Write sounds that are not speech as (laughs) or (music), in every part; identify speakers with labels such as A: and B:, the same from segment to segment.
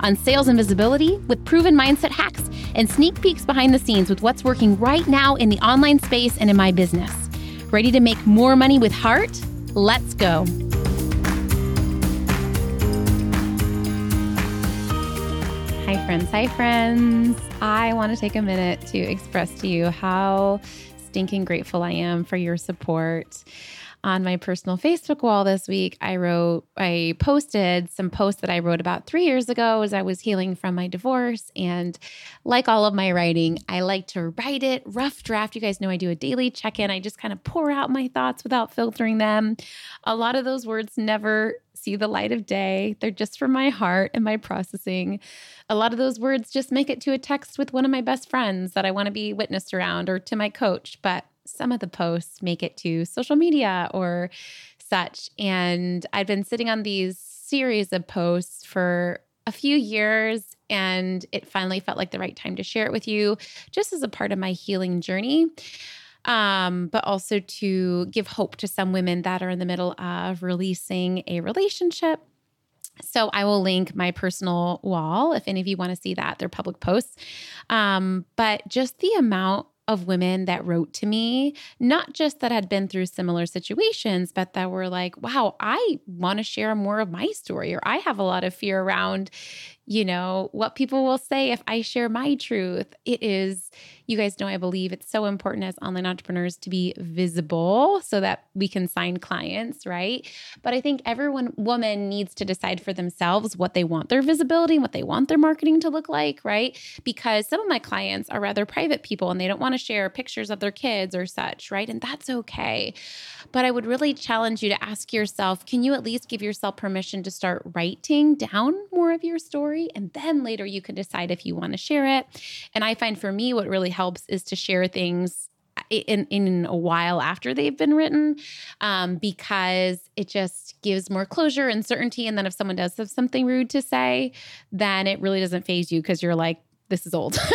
A: on sales and visibility with proven mindset hacks and sneak peeks behind the scenes with what's working right now in the online space and in my business. Ready to make more money with heart? Let's go. Hi, friends. Hi, friends. I want to take a minute to express to you how stinking grateful I am for your support on my personal Facebook wall this week, I wrote, I posted some posts that I wrote about three years ago as I was healing from my divorce. And like all of my writing, I like to write it rough draft. You guys know I do a daily check in. I just kind of pour out my thoughts without filtering them. A lot of those words never see the light of day. They're just for my heart and my processing. A lot of those words just make it to a text with one of my best friends that I want to be witnessed around or to my coach. But some of the posts make it to social media or such. And I'd been sitting on these series of posts for a few years and it finally felt like the right time to share it with you just as a part of my healing journey um, but also to give hope to some women that are in the middle of releasing a relationship so I will link my personal wall if any of you want to see that. They're public posts. Um, but just the amount of women that wrote to me, not just that had been through similar situations, but that were like, wow, I want to share more of my story, or I have a lot of fear around, you know, what people will say if I share my truth. It is, you guys know, I believe it's so important as online entrepreneurs to be visible so that we can sign clients, right? But I think everyone, woman needs to decide for themselves what they want their visibility, what they want their marketing to look like, right? Because some of my clients are rather private people and they don't want to share pictures of their kids or such, right? And that's okay. But I would really challenge you to ask yourself can you at least give yourself permission to start writing down more of your story? And then later you can decide if you want to share it. And I find for me, what really helps is to share things in in a while after they've been written um, because it just gives more closure and certainty. And then if someone does have something rude to say then it really doesn't faze you because you're like this is old. (laughs)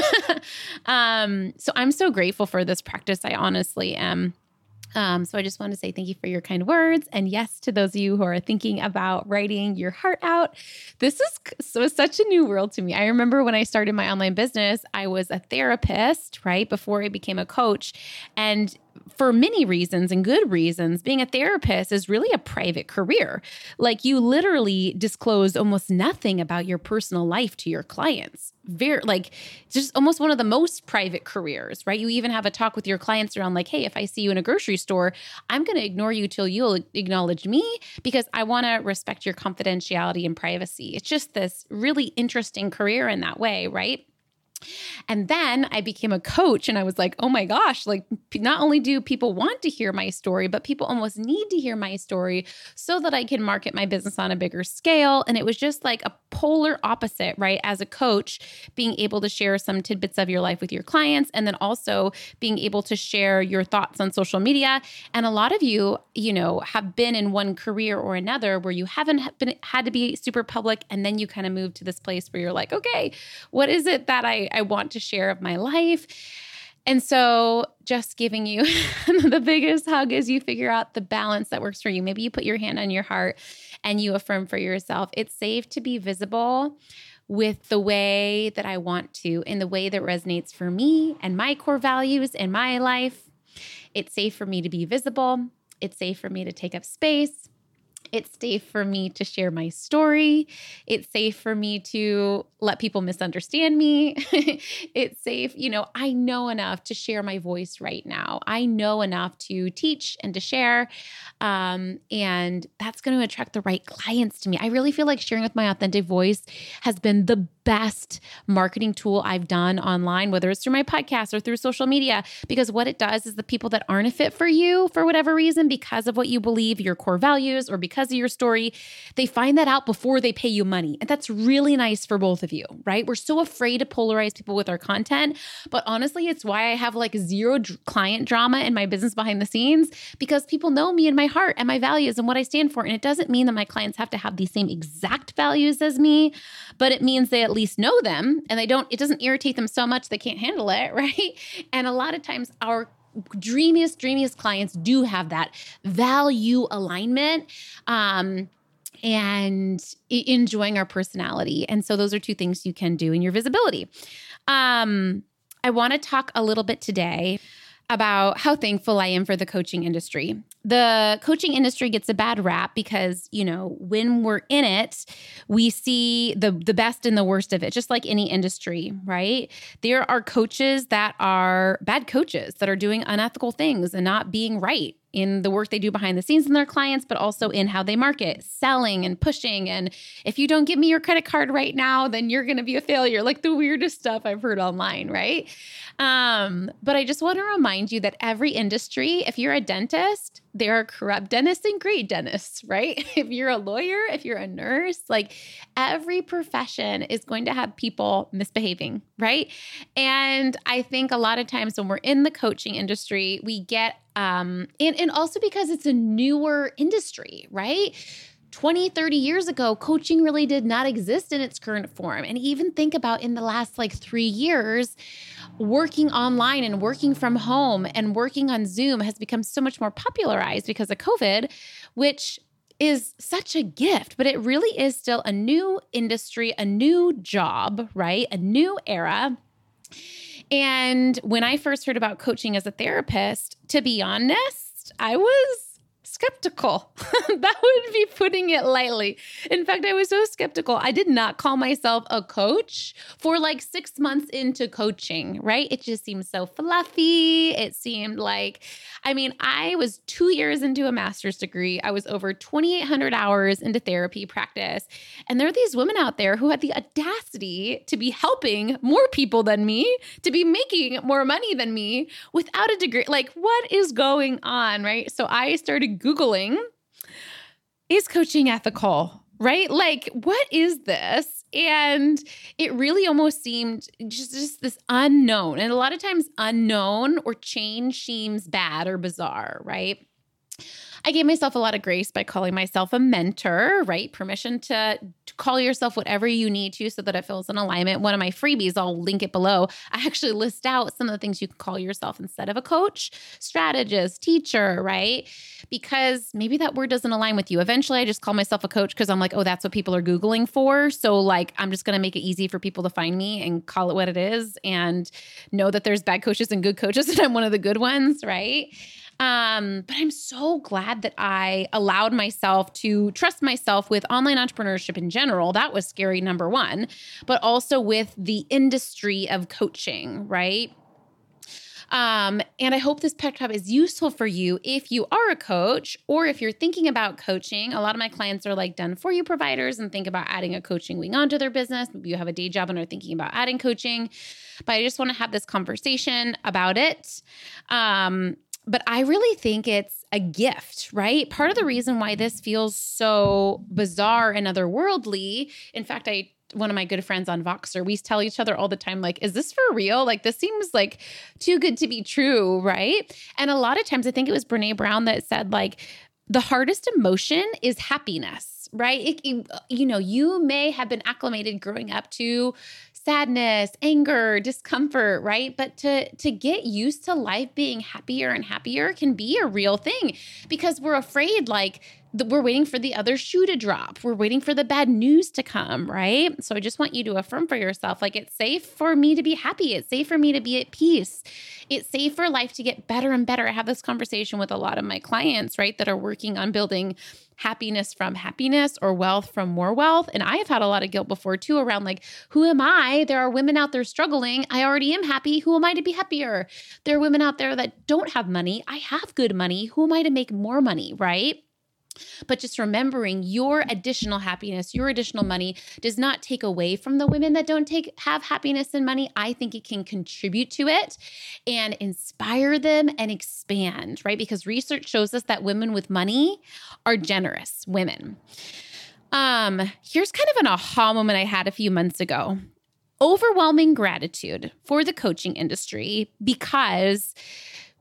A: Um, so i'm so grateful for this practice. I honestly am um, so I just want to say thank you for your kind words. And yes, to those of you who are thinking about writing your heart out, this is so such a new world to me. I remember when I started my online business, I was a therapist, right? Before I became a coach. And for many reasons and good reasons, being a therapist is really a private career. Like you literally disclose almost nothing about your personal life to your clients. Very like just almost one of the most private careers, right? You even have a talk with your clients around like, "Hey, if I see you in a grocery store, I'm going to ignore you till you'll acknowledge me because I want to respect your confidentiality and privacy." It's just this really interesting career in that way, right? And then I became a coach and I was like, oh my gosh, like not only do people want to hear my story, but people almost need to hear my story so that I can market my business on a bigger scale. And it was just like a polar opposite, right? As a coach, being able to share some tidbits of your life with your clients and then also being able to share your thoughts on social media. And a lot of you, you know, have been in one career or another where you haven't been had to be super public and then you kind of move to this place where you're like, okay, what is it that I I want to share of my life. And so, just giving you (laughs) the biggest hug as you figure out the balance that works for you. Maybe you put your hand on your heart and you affirm for yourself it's safe to be visible with the way that I want to, in the way that resonates for me and my core values in my life. It's safe for me to be visible. It's safe for me to take up space. It's safe for me to share my story. It's safe for me to let people misunderstand me. (laughs) it's safe, you know, I know enough to share my voice right now. I know enough to teach and to share. Um, and that's going to attract the right clients to me. I really feel like sharing with my authentic voice has been the best marketing tool I've done online, whether it's through my podcast or through social media, because what it does is the people that aren't a fit for you for whatever reason, because of what you believe, your core values, or because of your story, they find that out before they pay you money. And that's really nice for both of you, right? We're so afraid to polarize people with our content. But honestly, it's why I have like zero client drama in my business behind the scenes because people know me and my heart and my values and what I stand for. And it doesn't mean that my clients have to have the same exact values as me, but it means they at least know them and they don't, it doesn't irritate them so much they can't handle it, (laughs) right? And a lot of times our dreamiest, dreamiest clients do have that value alignment. Um, and enjoying our personality. And so those are two things you can do in your visibility. Um, I want to talk a little bit today about how thankful I am for the coaching industry. The coaching industry gets a bad rap because, you know, when we're in it, we see the the best and the worst of it, just like any industry, right? There are coaches that are bad coaches that are doing unethical things and not being right in the work they do behind the scenes in their clients, but also in how they market, selling and pushing. And if you don't give me your credit card right now, then you're going to be a failure. Like the weirdest stuff I've heard online, right? Um, but I just want to remind you that every industry, if you're a dentist, there are corrupt dentists and great dentists, right? (laughs) If you're a lawyer, if you're a nurse, like every profession is going to have people misbehaving, right? And I think a lot of times when we're in the coaching industry, we get um and, and also because it's a newer industry, right? 20, 30 years ago, coaching really did not exist in its current form. And even think about in the last like three years, working online and working from home and working on Zoom has become so much more popularized because of COVID, which is such a gift, but it really is still a new industry, a new job, right? A new era. And when I first heard about coaching as a therapist, to be honest, I was skeptical. (laughs) that would be putting it lightly. In fact, I was so skeptical. I did not call myself a coach for like six months into coaching, right? It just seemed so fluffy. It seemed like, I mean, I was two years into a master's degree. I was over 2,800 hours into therapy practice. And there are these women out there who had the audacity to be helping more people than me, to be making more money than me without a degree. Like, what is going on, right? So I started Googling, is coaching ethical? Right? Like, what is this? And it really almost seemed just, just this unknown. And a lot of times, unknown or change seems bad or bizarre, right? I gave myself a lot of grace by calling myself a mentor, right? Permission to, to, call yourself whatever you need to so that it feels in alignment. One of my freebies, I'll link it below. I actually list out some of the things you can call yourself instead of a coach, strategist, teacher, right? Because maybe that word doesn't align with you. Eventually, I just call myself a coach because I'm like, oh, that's what people are Googling for. So, like, I'm just going to make it easy for people to find me and call it what it is and know that there's bad coaches and good coaches (laughs) and I'm one of the good ones, right? Um, but I'm so glad that I allowed myself to trust myself with online entrepreneurship in general. That was scary, number one, but also with the industry of coaching, right? Um, and I hope this pep talk is useful for you if you are a coach or if you're thinking about coaching. A lot of my clients are like done for you providers and think about adding a coaching wing onto their business. Maybe you have a day job and are thinking about adding coaching. But I just want to have this conversation about it. Um, but I really think it's a gift, right? Part of the reason why this feels so bizarre and otherworldly, in fact, I one of my good friends on Voxer, we tell each other all the time, like, is this for real? Like, this seems like too good to be true, right? And a lot of times, I think it was Brene Brown that said, like, the hardest emotion is happiness, right? It, it, you know, you may have been acclimated growing up to sadness, anger, discomfort, right? But to to get used to life being happier and happier can be a real thing because we're afraid like we're waiting for the other shoe to drop. We're waiting for the bad news to come, right? So I just want you to affirm for yourself like it's safe for me to be happy. It's safe for me to be at peace. It's safe for life to get better and better. I have this conversation with a lot of my clients, right, that are working on building happiness from happiness or wealth from more wealth. And I have had a lot of guilt before too around like, who am I? There are women out there struggling. I already am happy. Who am I to be happier? There are women out there that don't have money. I have good money. Who am I to make more money, right? But just remembering your additional happiness, your additional money does not take away from the women that don't take have happiness and money. I think it can contribute to it and inspire them and expand, right? Because research shows us that women with money are generous women. Um, here's kind of an aha moment I had a few months ago. Overwhelming gratitude for the coaching industry because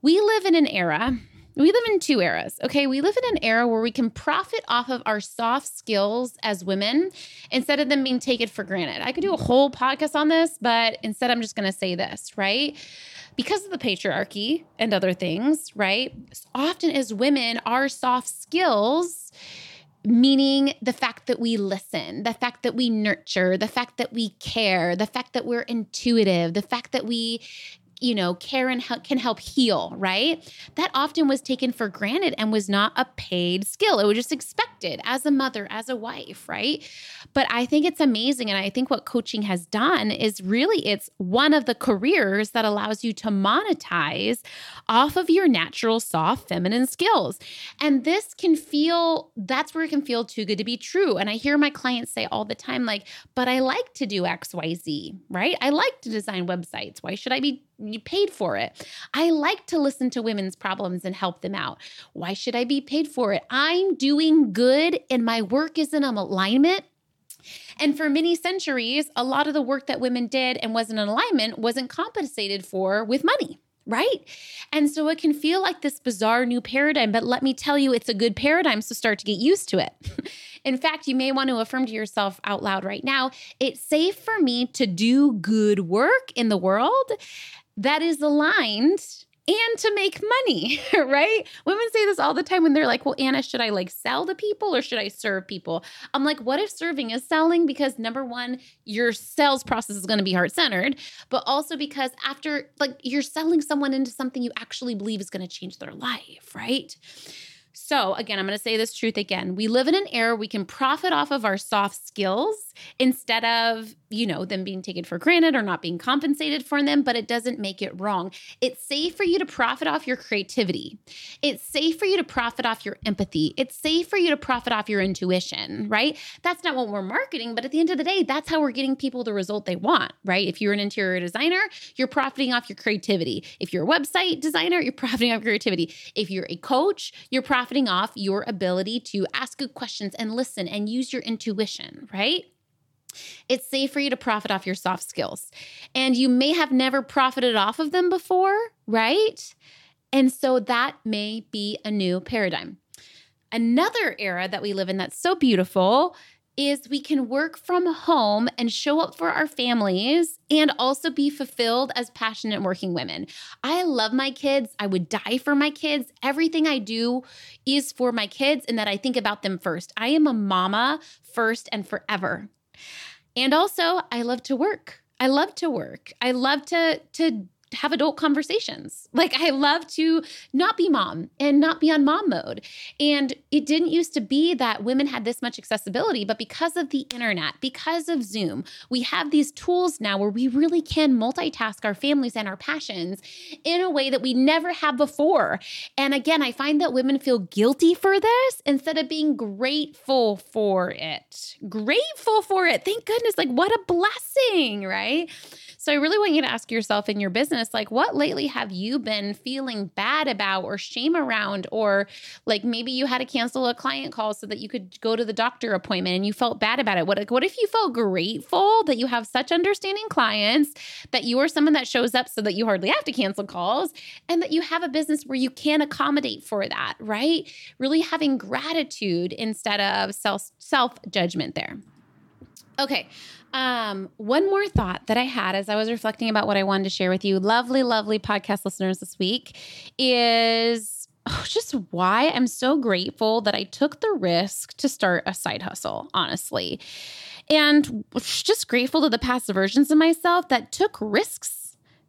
A: we live in an era we live in two eras. Okay. We live in an era where we can profit off of our soft skills as women instead of them being taken for granted. I could do a whole podcast on this, but instead, I'm just to say this, right? Because of the patriarchy and other things, right? Often as women, our soft skills, meaning the fact that we listen, the fact that we nurture, the fact that we care, the fact that we're intuitive, the fact that we you know, care and help, can help heal, right? That often was taken for granted and was not a paid skill. It was just expected as a mother, as a wife, right? But I think it's amazing. And I think what coaching has done is really it's one of the careers that allows you to monetize off of your natural, soft, feminine skills. And this can feel, that's where it can feel too good to be true. And I hear my clients say all the time, like, but I like to do XYZ, right? I like to design websites. Why should I be you paid for it. I like to listen to women's problems and help them out. Why should I be paid for it? I'm doing good and my work is in alignment. And for many centuries, a lot of the work that women did and wasn't in alignment wasn't compensated for with money right? And so it can feel like this bizarre new paradigm, but let me tell you, it's a good paradigm, so start to get used to it. (laughs) In fact, you may want to affirm to yourself out loud right now it's safe for me to do good work in the world that is aligned and to make money, (laughs) right? Women say this all the time when they're like, well, Anna, should I like sell to people or should I serve people? I'm like, what if serving is selling? Because number one, your sales process is going to be heart centered, but also because after like you're selling someone into something you actually believe is going to change their life, right? So, again, I'm going to say this truth again. We live in an era we can profit off of our soft skills instead of, you know, them being taken for granted or not being compensated for them, but it doesn't make it wrong. It's safe for you to profit off your creativity. It's safe for you to profit off your empathy. It's safe for you to profit off your intuition, right? That's not what we're marketing, but at the end of the day, that's how we're getting people the result they want, right? If you're an interior designer, you're profiting off your creativity. If you're a website designer, you're (laughs) profiting off creativity. If you're a coach, you're profiting profiting off your ability to ask good questions and listen and use your intuition, right? It's safe for you to profit off your soft skills. And you may have never profited off of them before, right? And so that may be a new paradigm. Another era that we live in that's so beautiful is we can work from home and show up for our families and also be fulfilled as passionate working women. I love my kids. I would die for my kids. Everything I do is for my kids and that I think about them first. I am a mama first and forever. And also, I love to work. I love to work. I love to to have adult conversations. Like I love to not be mom and not be on mom mode. And it didn't used to be that women had this much accessibility, but because of the internet, because of Zoom, we have these tools now where we really can multitask our families and our passions in a way that we never have before. And again, I find that women feel guilty for this instead of being grateful for it. Grateful for it. Thank goodness. Like what a blessing, right? So I really want you to ask yourself in your business, like, what lately have you been feeling bad about or shame around? Or like maybe you had to cancel a client call so that you could go to the doctor appointment and you felt bad about it. What, what if you felt grateful that you have such understanding clients, that you are someone that shows up so that you hardly have to cancel calls, and that you have a business where you can accommodate for that, right? Really having gratitude instead of self self judgment there. Okay. Um, one more thought that I had as I was reflecting about what I wanted to share with you, lovely, lovely podcast listeners this week, is oh, just why I'm so grateful that I took the risk to start a side hustle, honestly. And just grateful to the past versions of myself that took risks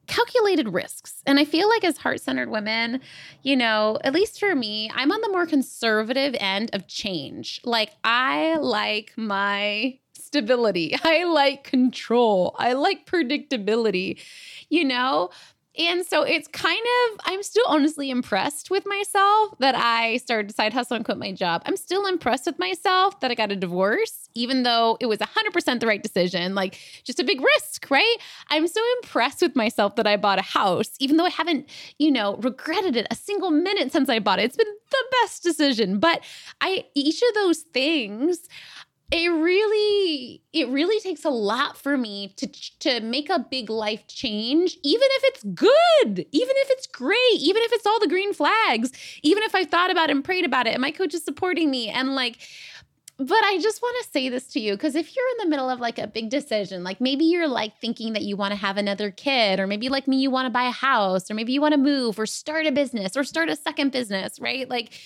A: calculated risks. And I feel like as heart centered women, you know, at least for me, I'm on the more conservative end of change. Like, I like my stability. (laughs) I like control. I like predictability, you know? and so it's kind of, I'm still honestly impressed with myself that I started to side hustle and quit my job. I'm still impressed with myself that I got a divorce, even though it was 100% the right decision, like just a big risk, right? I'm so impressed with myself that I bought a house, even though I haven't, you know, regretted it a single minute since I bought it. It's been the best decision. But I, each of those things, it really it really takes a lot for me to to make a big life change even if it's good even if it's great even if it's all the green flags even if i thought about it and prayed about it and my coach is supporting me and like but I just want to say this to you because if you're in the middle of like a big decision, like maybe you're like thinking that you want to have another kid, or maybe like me, you want to buy a house, or maybe you want to move or start a business or start a second business, right? Like,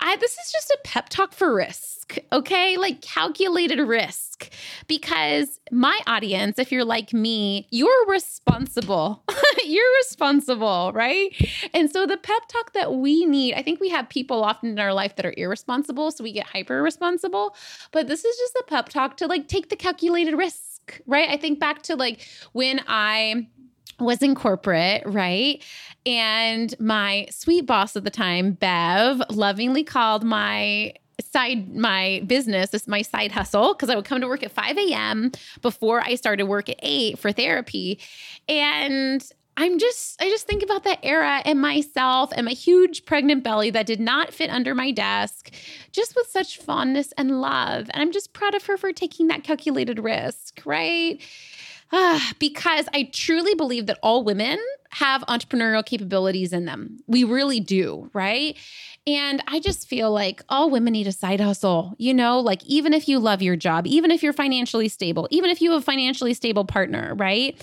A: I, this is just a pep talk for risk, okay? Like calculated risk. Because my audience, if you're like me, you're responsible. (laughs) you're responsible, right? And so the pep talk that we need, I think we have people often in our life that are irresponsible, so we get hyper responsible. But this is just a pep talk to like take the calculated risk, right? I think back to like when I was in corporate, right? And my sweet boss at the time, Bev, lovingly called my side my business this my side hustle because i would come to work at 5 a.m before i started work at 8 for therapy. And i'm just i just think about that era and myself and my huge pregnant belly that did not fit under my desk just with such fondness and love. And i'm just proud of her for taking that calculated risk right (sighs) because I truly believe that all women have entrepreneurial capabilities in them. We really do, right? And I just feel like all women need a side hustle, you know, like even if you love your job, even if you're financially stable, even if you have a financially stable partner, right?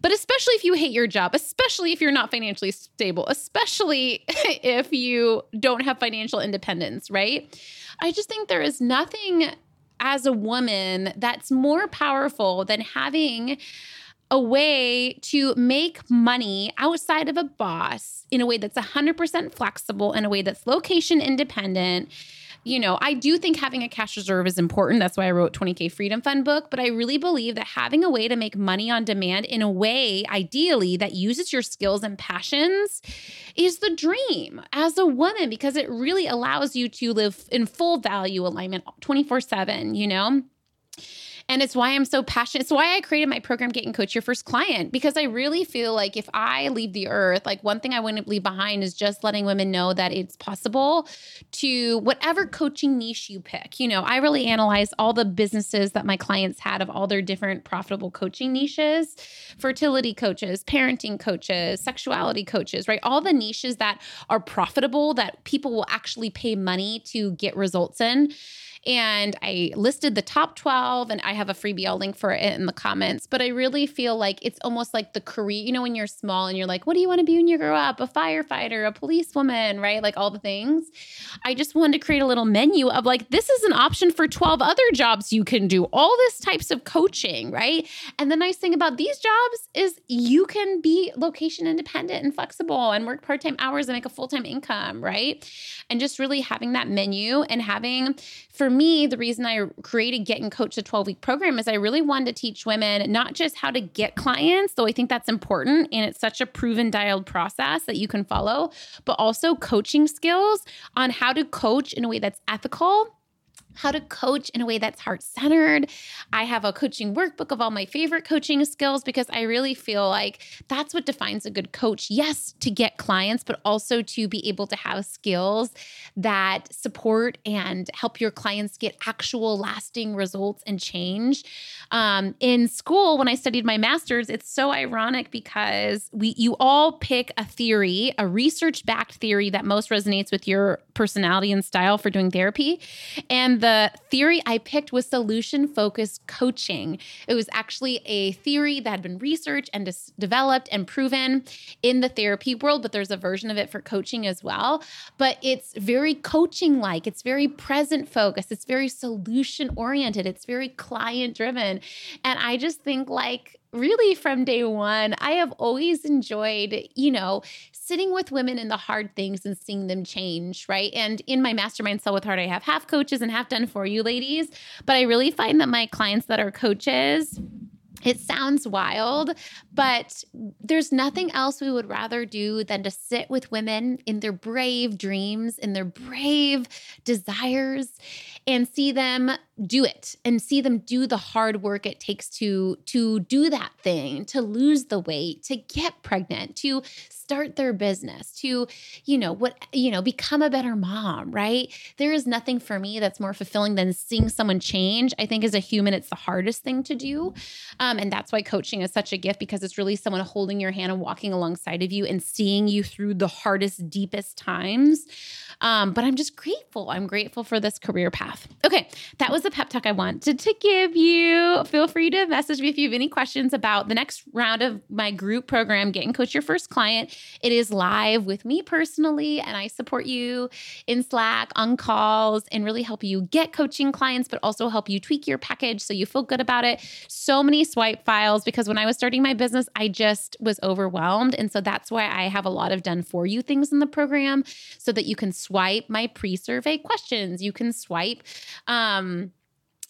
A: But especially if you hate your job, especially if you're not financially stable, especially (laughs) if you don't have financial independence, right? I just think there is nothing as a woman that's more powerful than having a way to make money outside of a boss in a way that's 100% flexible, in a way that's location independent you know, I do think having a cash reserve is important. That's why I wrote 20K Freedom Fund book. But I really believe that having a way to make money on demand in a way, ideally, that uses your skills and passions is the dream as a woman because it really allows you to live in full value alignment 24 7, you know? And it's why I'm so passionate. It's why I created my program, Get and Coach Your First Client, because I really feel like if I leave the earth, like one thing I wouldn't leave behind is just letting women know that it's possible to whatever coaching niche you pick. You know, I really analyze all the businesses that my clients had of all their different profitable coaching niches fertility coaches, parenting coaches, sexuality coaches, right? All the niches that are profitable that people will actually pay money to get results in. And I listed the top 12 and I have a freebie. I'll link for it in the comments. But I really feel like it's almost like the career, you know, when you're small and you're like, what do you want to be when you grow up? A firefighter, a policewoman, right? Like all the things. I just wanted to create a little menu of like, this is an option for 12 other jobs you can do, all this types of coaching, right? And the nice thing about these jobs is you can be location independent and flexible and work part time hours and make a full time income, right? And just really having that menu and having, for me, the reason I created Get and Coach, the 12 week program, is I really wanted to teach women not just how to get clients, though I think that's important and it's such a proven dialed process that you can follow, but also coaching skills on how to coach in a way that's ethical how to coach in a way that's heart centered. I have a coaching workbook of all my favorite coaching skills because I really feel like that's what defines a good coach. Yes, to get clients, but also to be able to have skills that support and help your clients get actual lasting results and change. Um, in school, when I studied my master's, it's so ironic because we you all pick a theory, a research backed theory that most resonates with your personality and style for doing therapy. And the theory I picked was solution focused coaching. It was actually a theory that had been researched and dis- developed and proven in the therapy world, but there's a version of it for coaching as well. But it's very coaching like, it's very present focused, it's very solution oriented, it's very client driven. And I just think like, really from day one, I have always enjoyed, you know, sitting with women in the hard things and seeing them change, right? And in my mastermind Sell with Heart, I have half coaches and half done for you ladies. But I really find that my clients that are coaches, It sounds wild, but there's nothing else we would rather do than to sit with women in their brave dreams, in their brave desires, and see them do it and see them do the hard work it takes to to do that thing, to lose the weight, to get pregnant, to start their business, to, you know, what, you know, become a better mom, right? There is nothing for me that's more fulfilling than seeing someone change. I think as a human, it's the hardest thing to do. Um, and that's why coaching is such a gift because it's really someone holding your hand and walking alongside of you and seeing you through the hardest, deepest times. Um, but I'm just grateful. I'm grateful for this career path. Okay, that was the pep talk I wanted to give you. Feel free to message me if you have any questions about the next round of my group program, Get and Coach Your First Client. It is live with me personally, and I support you in Slack, on calls, and really help you get coaching clients, but also help you tweak your package so you feel good about it. So many swipe files because when I was starting my business, I just was overwhelmed. And so that's why I have a lot of done for you things in the program so that you can swipe my pre survey questions. You can swipe, um,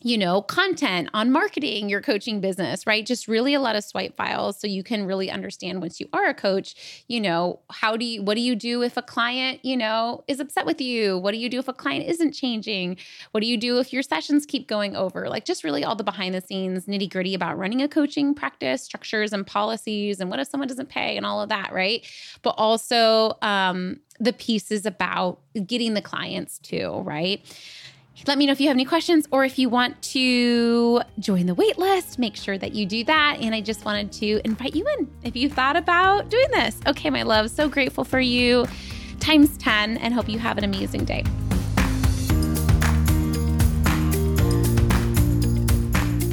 A: you know, content on marketing your coaching business, right? Just really a lot of swipe files so you can really understand once you are a coach, you know, how do you what do you do if a client, you know, is upset with you? What do you do if a client isn't changing? What do you do if your sessions keep going over? Like just really all the behind the scenes nitty-gritty about running a coaching practice, structures and policies and what if someone doesn't pay and all of that, right? But also um the pieces about getting the clients too, right? Let me know if you have any questions or if you want to join the wait list. Make sure that you do that. And I just wanted to invite you in if you thought about doing this. Okay, my love, so grateful for you times 10 and hope you have an amazing day.